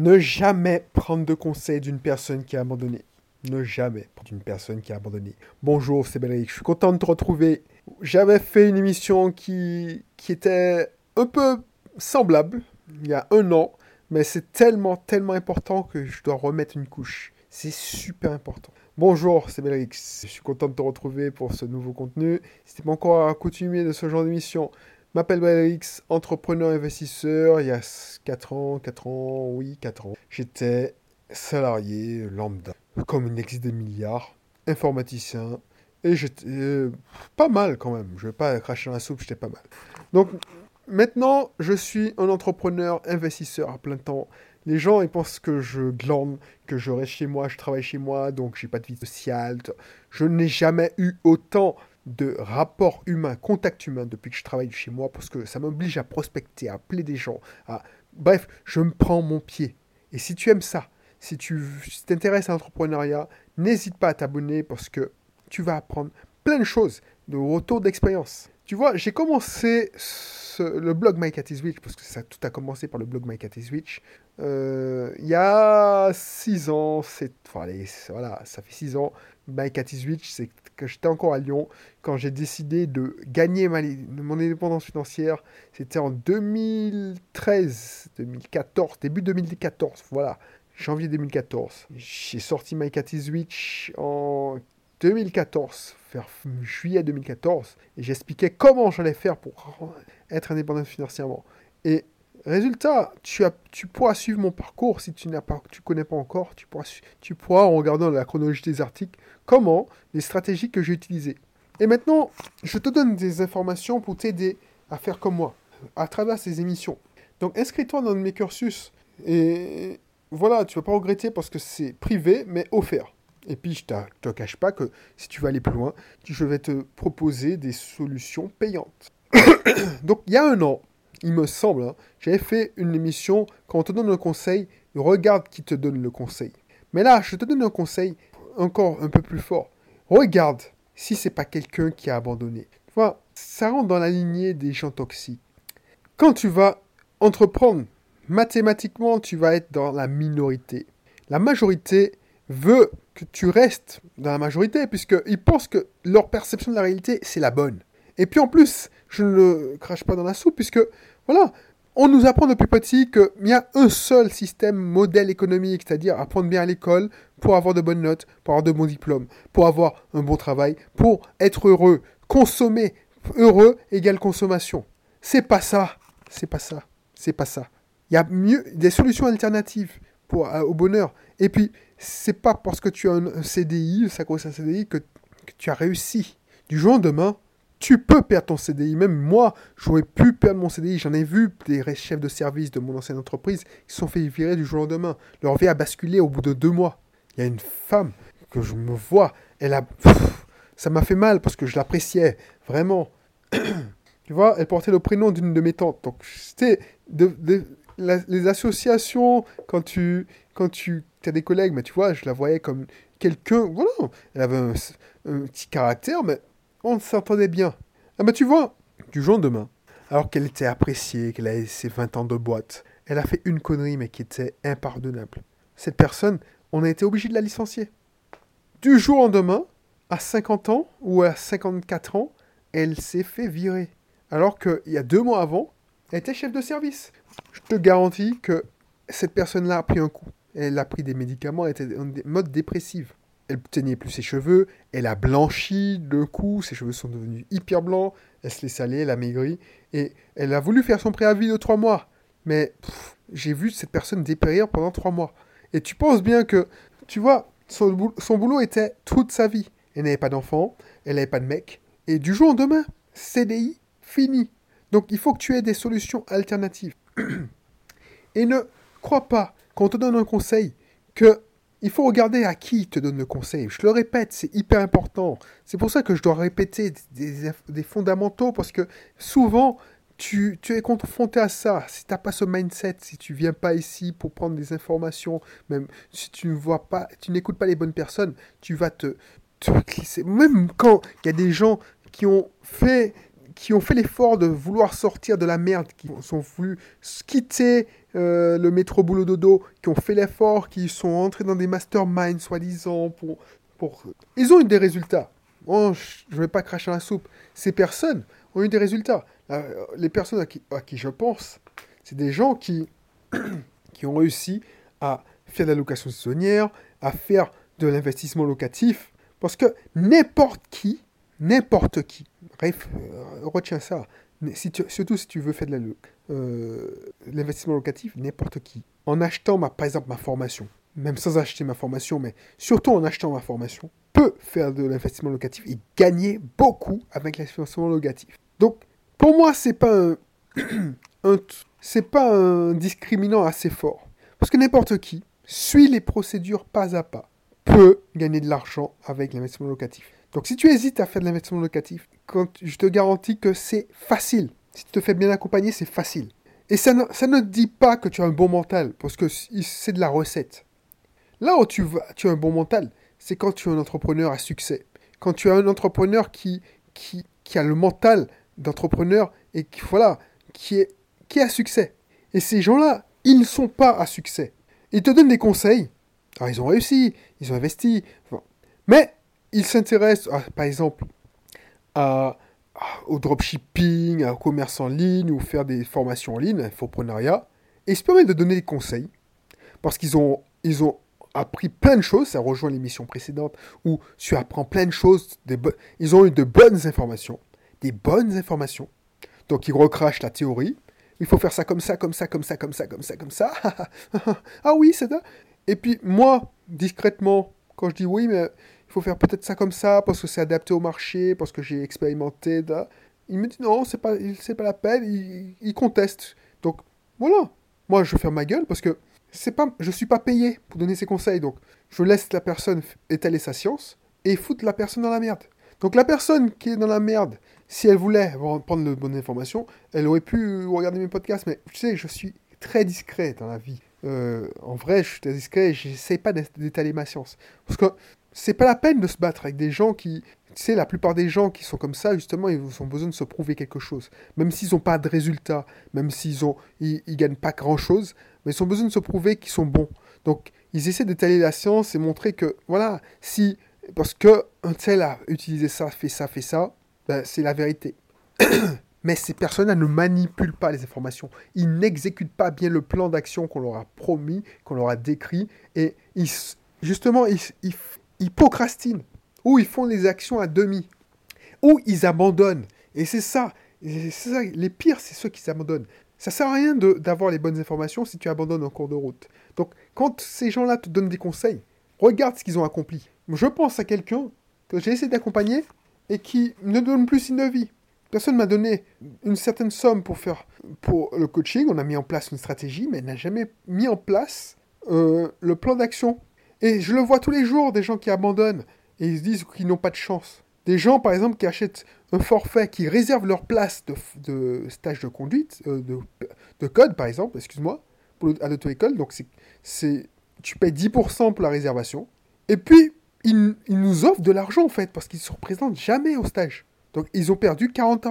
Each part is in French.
Ne jamais prendre de conseils d'une personne qui a abandonné. Ne jamais prendre d'une personne qui a abandonné. Bonjour, c'est Belric. Je suis content de te retrouver. J'avais fait une émission qui, qui était un peu semblable il y a un an, mais c'est tellement, tellement important que je dois remettre une couche. C'est super important. Bonjour, c'est Belrix. Je suis content de te retrouver pour ce nouveau contenu. Si tu pas encore accoutumé de ce genre d'émission, m'appelle Belrix, entrepreneur investisseur. Il y a 4 ans, 4 ans, oui, 4 ans. J'étais salarié lambda, comme il existe des milliards, informaticien. Et j'étais euh, pas mal quand même. Je vais pas cracher dans la soupe, j'étais pas mal. Donc maintenant, je suis un entrepreneur investisseur à plein temps. Les gens, ils pensent que je glande, que je reste chez moi, je travaille chez moi, donc j'ai pas de vie sociale. Je n'ai jamais eu autant de rapports humains, contact humain depuis que je travaille chez moi, parce que ça m'oblige à prospecter, à appeler des gens. À... Bref, je me prends mon pied. Et si tu aimes ça, si tu t'intéresses à l'entrepreneuriat, n'hésite pas à t'abonner parce que tu vas apprendre plein de choses de retour d'expérience. Tu vois, j'ai commencé le blog My Cat is parce que ça tout a commencé par le blog My Cat is euh, il y a 6 ans, c'est, voilà, ça fait 6 ans, My Cat is c'est que j'étais encore à Lyon, quand j'ai décidé de gagner mon indépendance financière, c'était en 2013, 2014, début 2014, voilà, janvier 2014. J'ai sorti My Cat is en 2014, vers juillet 2014, et j'expliquais comment j'allais faire pour être indépendant financièrement. Et résultat, tu, as, pourras suivre mon parcours si tu n'as pas, tu connais pas encore, tu pourras, en regardant la chronologie des articles, comment les stratégies que j'ai utilisées. Et maintenant, je te donne des informations pour t'aider à faire comme moi, à travers ces émissions. Donc inscris-toi dans mes cursus et voilà, tu vas pas regretter parce que c'est privé mais offert. Et puis, je ne te cache pas que si tu veux aller plus loin, je vais te proposer des solutions payantes. Donc, il y a un an, il me semble, hein, j'avais fait une émission, quand on te donne un conseil, regarde qui te donne le conseil. Mais là, je te donne un conseil encore un peu plus fort. Regarde si c'est pas quelqu'un qui a abandonné. Vois, ça rentre dans la lignée des gens toxiques. Quand tu vas entreprendre, mathématiquement, tu vas être dans la minorité. La majorité veut que tu restes dans la majorité, puisqu'ils pensent que leur perception de la réalité, c'est la bonne. Et puis en plus, je ne le crache pas dans la soupe, puisque, voilà, on nous apprend depuis petit qu'il y a un seul système, modèle économique, c'est-à-dire apprendre bien à l'école pour avoir de bonnes notes, pour avoir de bons diplômes, pour avoir un bon travail, pour être heureux. Consommer, heureux égale consommation. C'est pas ça. C'est pas ça. C'est pas ça. Il y a mieux, des solutions alternatives pour, au bonheur. Et puis, c'est pas parce que tu as un CDI, ça cause un CDI, que, tu as réussi. Du jour au lendemain, tu peux perdre ton CDI. Même moi, j'aurais pu perdre mon CDI. J'en ai vu des chefs de service de mon ancienne entreprise qui se sont fait virer du jour au lendemain. Leur vie a basculé au bout de deux mois. Il y a une femme que je me vois, elle a... ça m'a fait mal parce que je l'appréciais, vraiment. tu vois, elle portait le prénom d'une de mes tantes. Donc, c'était... les associations, quand tu, quand tu as des collègues, mais tu vois, je la voyais comme quelqu'un, voilà, elle avait un, petit caractère, mais on s'entendait bien. Ah bah tu vois, du jour au lendemain, alors qu'elle était appréciée, qu'elle avait ses 20 ans de boîte, elle a fait une connerie, mais qui était impardonnable. Cette personne, on a été obligé de la licencier. Du jour au lendemain, à 50 ans ou à 54 ans, elle s'est fait virer. Alors qu'il y a deux mois avant, elle était chef de service. Je te garantis que cette personne-là a pris un coup. Elle a pris des médicaments, elle était en mode dépressive. Elle teignait plus ses cheveux, elle a blanchi de coup, ses cheveux sont devenus hyper blancs, elle se laisse aller, elle a maigri, et elle a voulu faire son préavis de trois mois. Mais j'ai vu cette personne dépérir pendant trois mois. Et tu penses bien que, tu vois, son, boulot, était toute sa vie. Elle n'avait pas d'enfant, elle n'avait pas de mec, et du jour au lendemain, CDI, fini. Donc il faut que tu aies des solutions alternatives. et ne crois pas quand on te donne un conseil, que il faut regarder à qui te donne le conseil. Je le répète, c'est hyper important. C'est pour ça que je dois répéter des, fondamentaux, parce que souvent, tu, es confronté à ça. Si tu n'as pas ce mindset, si tu viens pas ici pour prendre des informations, même si tu ne vois pas, tu n'écoutes pas les bonnes personnes, tu vas te, te Même quand il y a des gens qui ont fait qui ont fait l'effort de vouloir sortir de la merde, qui ont voulu quitter euh, le métro boulot dodo, qui ont fait l'effort, qui sont entrés dans des masterminds, soi-disant, pour, pour... Ils ont eu des résultats. Je ne vais pas cracher la soupe. Ces personnes ont eu des résultats. les personnes à qui, à qui je pense, c'est des gens qui, qui ont réussi à faire de la location saisonnière, à faire de l'investissement locatif, parce que n'importe qui, n'importe qui, bref, euh, retiens ça, surtout si tu veux faire de euh, l'investissement locatif, n'importe qui, en achetant ma, par exemple ma formation, même sans acheter ma formation, mais surtout en achetant ma formation, peut faire de l'investissement locatif et gagner beaucoup avec l'investissement locatif. Donc, pour moi, c'est pas un c'est pas un discriminant assez fort. Parce que n'importe qui suit les procédures pas à pas, gagner de l'argent avec l'investissement locatif. Donc si tu hésites à faire de l'investissement locatif, quand je te garantis que c'est facile. Si tu te fais bien accompagner, c'est facile. Et ça ne, ça ne dit pas que tu as un bon mental, parce que c'est de la recette. Là où tu, vas, tu as un bon mental, c'est quand tu es un entrepreneur à succès. Quand tu as un entrepreneur qui, qui, qui a le mental d'entrepreneur et qui, voilà, qui est qui a succès. Et ces gens-là, ils ne sont pas à succès. Ils te donnent des conseils. Alors, ils ont réussi, ils ont investi. Mais ils s'intéressent, par exemple, au dropshipping, au commerce en ligne, ou faire des formations en ligne, infoprenariat. Et ils se permettent de donner des conseils. Parce qu'ils ont, ils ont appris plein de choses. Ça rejoint l'émission précédente où tu apprends plein de choses. Ils ont eu de bonnes informations. Des bonnes informations. Donc ils recrachent la théorie il faut faire ça comme ça, comme ça, comme ça, comme ça, comme ça, comme ça. ah oui, c'est ça. Et puis moi, discrètement, quand je dis oui, mais il faut faire peut-être ça comme ça parce que c'est adapté au marché, parce que j'ai expérimenté, il me dit non, c'est pas, pas la peine, il, conteste. Donc voilà, moi je ferme ma gueule parce que c'est pas, je suis pas payé pour donner ces conseils, donc je laisse la personne étaler sa science et foutre la personne dans la merde. Donc la personne qui est dans la merde, si elle voulait prendre de bonnes informations, elle aurait pu regarder mes podcasts. Mais tu sais, je suis très discret dans la vie. Euh, en vrai, je suis très discret et j'essaie pas d'étaler ma science. Parce que c'est pas la peine de se battre avec des gens qui. Tu sais, la plupart des gens qui sont comme ça, justement, ils ont besoin de se prouver quelque chose. Même s'ils n'ont pas de résultats, même s'ils ont, ils, gagnent pas grand chose, mais ils ont besoin de se prouver qu'ils sont bons. Donc, ils essaient d'étaler la science et montrer que, voilà, si parce que un tel a utilisé ça, fait ça, fait ça, ben, c'est la vérité. Mais ces personnes ne manipulent pas les informations. Ils n'exécutent pas bien le plan d'action qu'on leur a promis, qu'on leur a décrit. Et justement, ils, procrastinent. Ou ils font les actions à demi. Ou ils abandonnent. Et c'est ça. ça. Les pires, c'est ceux qui s'abandonnent. Ça sert à rien d'avoir les bonnes informations si tu abandonnes en cours de route. Donc, quand ces gens-là te donnent des conseils, regarde ce qu'ils ont accompli. Je pense à quelqu'un que j'ai essayé d'accompagner et qui ne donne plus signe de vie. Personne m'a donné une certaine somme pour faire pour le coaching. On a mis en place une stratégie, mais elle n'a jamais mis en place euh, le plan d'action. Et je le vois tous les jours, des gens qui abandonnent et ils se disent qu'ils n'ont pas de chance. Des gens, par exemple, qui achètent un forfait, qui réservent leur place de, stage de conduite, euh, de, code, par exemple, excuse-moi, à l'auto-école. Donc, c'est, tu payes 10% pour la réservation. Et puis, ils, nous offrent de l'argent en fait, parce qu'ils ne se représentent jamais au stage. Donc ils ont perdu 40,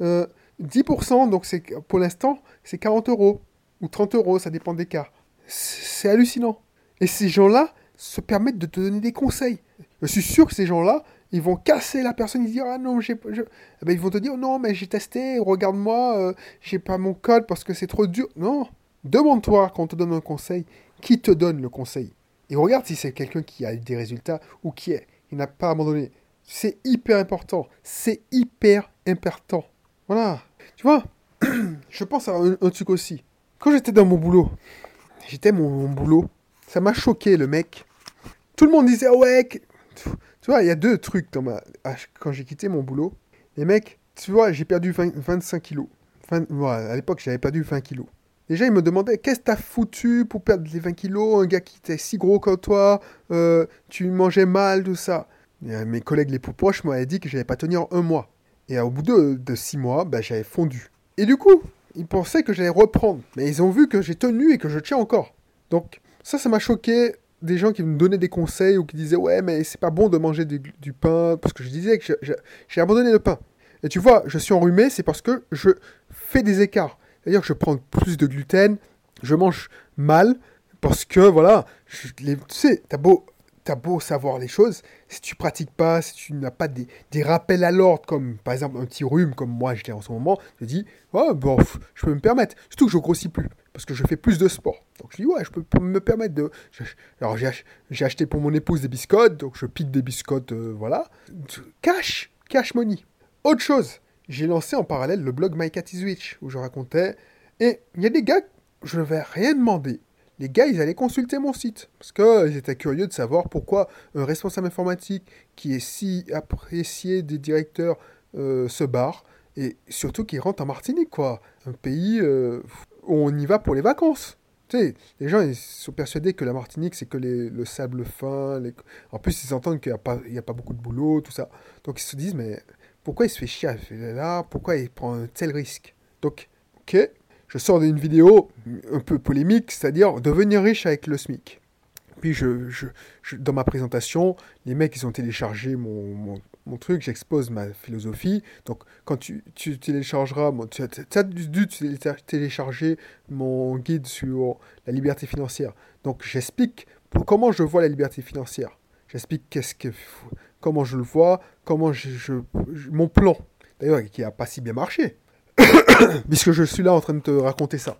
10%, euh, donc c'est, pour l'instant, c'est 40 euros ou 30 euros, ça dépend des cas. C'est hallucinant. Et ces gens-là se permettent de te donner des conseils. Je suis sûr que ces gens-là, ils vont casser la personne, ils disent ah non j'ai, eh ben, ils vont te dire non mais j'ai testé, regarde-moi, euh, j'ai pas mon code parce que c'est trop dur. Non, demande-toi quand on te donne un conseil, qui te donne le conseil? Et regarde si c'est quelqu'un qui a eu des résultats ou qui n'a pas abandonné. C'est hyper important. C'est hyper important. Voilà. Tu vois, je pense à un, truc aussi. Quand j'étais dans mon boulot, j'étais mon, mon boulot, ça m'a choqué le mec. Tout le monde disait ah ouais. Tu vois, il y a deux trucs dans ma... Quand j'ai quitté mon boulot. Les mecs, tu vois, j'ai perdu 25 kilos. à l'époque, j'avais perdu 20 kilos. Déjà, il me demandait qu'est-ce que t'as foutu pour perdre les 20 kilos, un gars qui était si gros que toi, euh, tu mangeais mal, tout ça. Euh, mes collègues les plus proches m'avaient dit que j'allais pas tenir un mois. Et au bout de, six mois, ben, j'avais fondu. Et du coup, ils pensaient que j'allais reprendre. Mais ils ont vu que j'ai tenu et que je tiens encore. Donc, ça, ça m'a choqué. Des gens qui me donnaient des conseils ou qui disaient Ouais, mais c'est pas bon de manger du, pain. Parce que je disais que j'ai abandonné le pain. Et tu vois, je suis enrhumé, c'est parce que je fais des écarts. C'est-à-dire que je prends plus de gluten, je mange mal parce que, voilà, tu sais, t'as beau, as beau savoir les choses, si tu pratiques pas, si tu n'as pas des, rappels à l'ordre, comme par exemple un petit rhume, comme moi je l'ai en ce moment, je dis, ouais, bon, je peux me permettre. Surtout que je grossis plus, parce que je fais plus de sport. Donc je dis, ouais, je peux me permettre de. Alors j'ai acheté pour mon épouse des biscottes, donc je pique des biscottes, euh, voilà. Cash, cash money. Autre chose, j'ai lancé en parallèle le blog My Cat is Witch, où je racontais. Et il y a des gars, je ne vais rien demander les gars, ils allaient consulter mon site. Parce qu'ils étaient curieux de savoir pourquoi un responsable informatique qui est si apprécié des directeurs euh, se barre. Et surtout qu'il rentre en Martinique, quoi. Un pays euh, où on y va pour les vacances. Tu sais, les gens ils sont persuadés que la Martinique, c'est que le sable fin. En plus, ils entendent qu'il n'y a, a pas beaucoup de boulot, tout ça. Donc ils se disent, mais pourquoi il se fait chier là? Pourquoi il prend un tel risque? Donc, ok, je sors d'une vidéo un peu polémique, c'est-à-dire devenir riche avec le SMIC. Puis je, dans ma présentation, les mecs, ils ont téléchargé mon, truc, j'expose ma philosophie. Donc quand tu, téléchargeras, tu as, dû télécharger mon guide sur la liberté financière. Donc j'explique comment je vois la liberté financière. J'explique qu'est-ce que, comment je le vois, comment je, mon plan. D'ailleurs, qui n'a pas si bien marché. puisque je suis là en train de te raconter ça.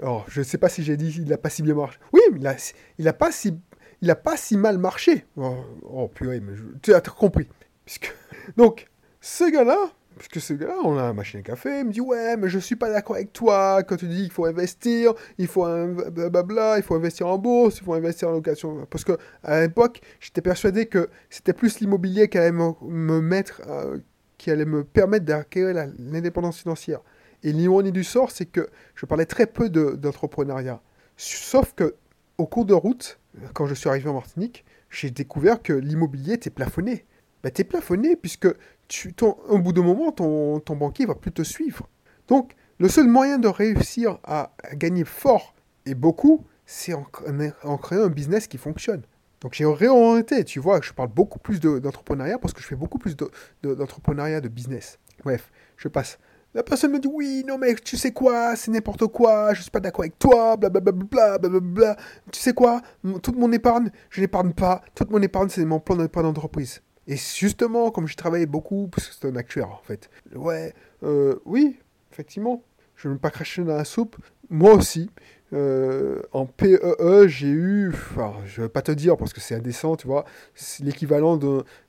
Alors, je ne sais pas si j'ai dit il n'a pas si bien marché. Oui, mais il n'a il a pas, si, il a pas si mal marché. Oh, oh purée, tu as compris. Donc, ce gars-là, puisque ce gars-là, on a un machine à café, il me dit Ouais, mais je suis pas d'accord avec toi quand tu dis qu'il faut investir, il faut un blabla, il faut investir en bourse, il faut investir en location. Parce que à l'époque, j'étais persuadé que c'était plus l'immobilier qui allait me, mettre, euh, qui allait me permettre d'acquérir l'indépendance financière. Et l'ironie du sort, c'est que je parlais très peu d'entrepreneuriat. Sauf que, au cours de route, quand je suis arrivé en Martinique, j'ai découvert que l'immobilier était plafonné. Ben, t'es plafonné puisque tu, ton, au bout d'un moment, ton, ton banquier va plus te suivre. Donc, le seul moyen de réussir à, gagner fort et beaucoup, c'est en, créant un business qui fonctionne. Donc j'ai réorienté, tu vois, je parle beaucoup plus d'entrepreneuriat parce que je fais beaucoup plus d'entrepreneuriat, de, business. Bref, je passe. La personne me dit oui, non mais tu sais quoi, c'est n'importe quoi, je suis pas d'accord avec toi, blablabla, bla Tu sais quoi, toute mon épargne, je n'épargne pas, toute mon épargne c'est mon plan d'entreprise. Et justement, comme j'ai travaillé beaucoup, parce que c'est un actuaire en fait, ouais, euh, oui, effectivement, je ne veux pas cracher dans la soupe, moi aussi, euh, en PEE, e, j'ai eu, enfin, je vais pas te dire parce que c'est indécent, tu vois, c'est l'équivalent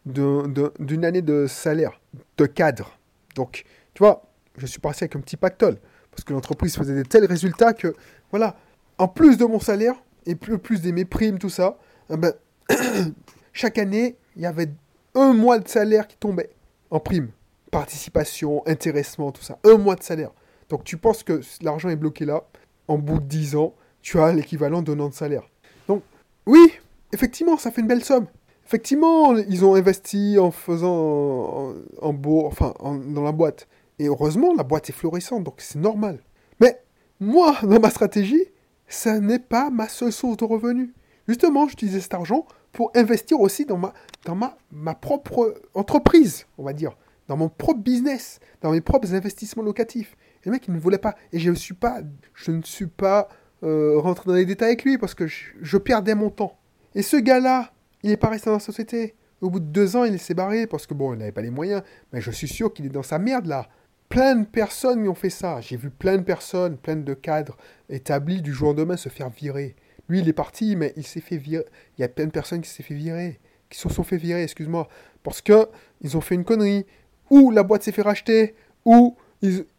d'une année de salaire, de cadre. Donc, tu vois, je suis parti avec un petit pactole parce que l'entreprise faisait de tels résultats que, voilà, en plus de mon salaire et plus, plus de mes primes, tout ça, eh ben, chaque année, il y avait un mois de salaire qui tombait en prime. Participation, intéressement, tout ça. Un mois de salaire. Donc tu penses que l'argent est bloqué là, en bout de 10 ans, tu as l'équivalent d'un an de salaire. Donc, oui, effectivement, ça fait une belle somme. Effectivement, ils ont investi en faisant en, beau, enfin, dans la boîte. Et heureusement, la boîte est florissante, donc c'est normal. Mais moi, dans ma stratégie, ça n'est pas ma seule source de revenus. Justement, j'utilisais cet argent pour investir aussi dans ma, dans ma, ma propre entreprise, on va dire, dans mon propre business, dans mes propres investissements locatifs. Et le mec, il ne voulait pas. Et je ne suis pas, je ne suis pas euh, rentré dans les détails avec lui parce que je, perdais mon temps. Et ce gars-là, il n'est pas resté dans la société. Au bout de deux ans, il s'est barré parce que bon, il n'avait pas les moyens. Mais je suis sûr qu'il est dans sa merde là. Plein de personnes lui ont fait ça. J'ai vu plein de personnes, plein de cadres établis du jour au lendemain se faire virer. Lui, il est parti, mais il s'est fait virer. Il y a plein de personnes qui s'est fait virer, qui se sont fait virer, excuse-moi, parce que ils ont fait une connerie. Ou la boîte s'est fait racheter, ou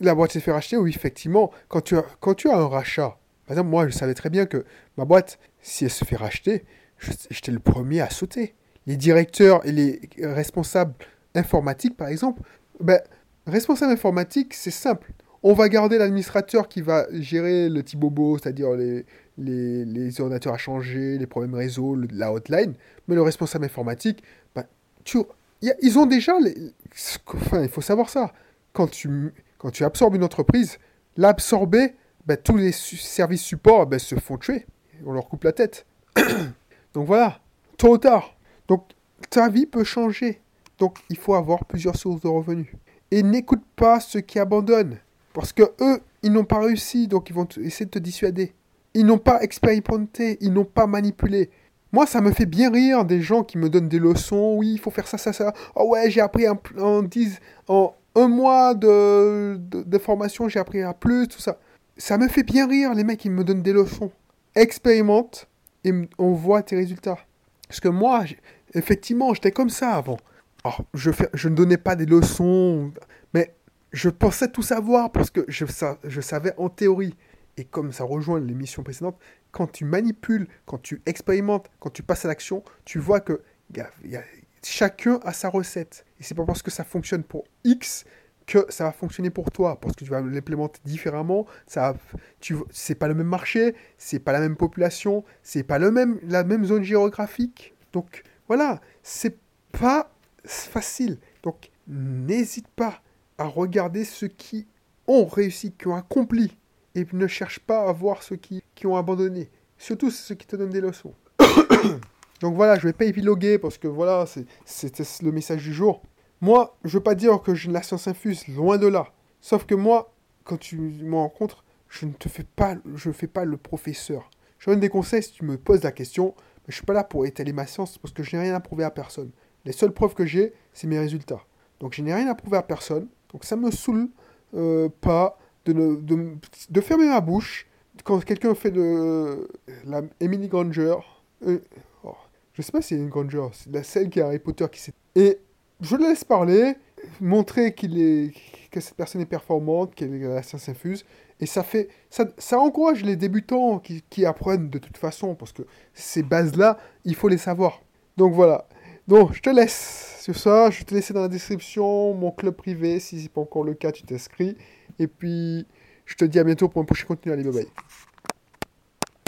la boîte s'est fait racheter, oui, effectivement, quand tu, as, quand tu as un rachat, par exemple, moi, je savais très bien que ma boîte, si elle se fait racheter, j'étais le premier à sauter. Les directeurs et les responsables informatiques, par exemple, ben, responsable informatique, c'est simple. On va garder l'administrateur qui va gérer le petit bobo, c'est-à-dire les, les, ordinateurs à changer, les problèmes réseau, la hotline. Mais le responsable informatique, ben, tu, ils ont déjà. Enfin, il faut savoir ça. Quand tu, quand tu absorbes une entreprise, l'absorber, ben, tous les services support ben, se font tuer. On leur coupe la tête. Donc voilà, tôt ou tard. Donc ta vie peut changer. Donc il faut avoir plusieurs sources de revenus. Et n'écoute pas ceux qui abandonnent. Parce que eux, ils n'ont pas réussi, donc ils vont essayer de te dissuader. Ils n'ont pas expérimenté, ils n'ont pas manipulé. Moi, ça me fait bien rire des gens qui me donnent des leçons. Oui, il faut faire ça, ça, ça. Oh ouais, j'ai appris en, en, en un mois de, de, formation, j'ai appris à plus, tout ça. Ça me fait bien rire, les mecs, qui me donnent des leçons. Expérimente et on voit tes résultats. Parce que moi, effectivement, j'étais comme ça avant. je, je ne donnais pas des leçons, mais je pensais tout savoir parce que je, savais en théorie. Et comme ça rejoint l'émission précédente, quand tu manipules, quand tu expérimentes, quand tu passes à l'action, tu vois que chacun a sa recette. Et c'est pas parce que ça fonctionne pour X que ça va fonctionner pour toi, parce que tu vas l'implémenter différemment. Ça, tu, c'est pas le même marché, c'est pas la même population, c'est pas le même, la même zone géographique. Donc voilà, c'est pas facile. Donc n'hésite pas à regarder ceux qui ont réussi, qui ont accompli, et ne cherche pas à voir ceux qui, qui ont abandonné. Surtout ceux qui te donnent des leçons. Donc voilà, je vais pas épiloguer parce que voilà, c'était le message du jour. Moi, je veux pas dire que j'ai la science infuse, loin de là. Sauf que moi, quand tu me rencontres, je ne te fais pas, je fais pas le professeur. Je donne des conseils si tu me poses la question, mais je suis pas là pour étaler ma science parce que je n'ai rien à prouver à personne. Les seules preuves que j'ai, c'est mes résultats. Donc je n'ai rien à prouver à personne. Donc ça me saoule euh, pas de, fermer ma bouche quand quelqu'un fait de la Emily Granger. Euh, je sais pas si c'est une Granger, c'est la celle qui est Harry Potter qui s'est. Et je le laisse parler, montrer qu'il est que cette personne est performante, qu'elle a la science infuse, et ça fait ça, encourage les débutants qui, apprennent de toute façon, parce que ces bases-là, il faut les savoir. Donc voilà. Donc je te laisse sur ça, je vais te laisser dans la description mon club privé, si c'est pas encore le cas, tu t'inscris. Et puis, je te dis à bientôt pour un prochain contenu. Allez, bye bye.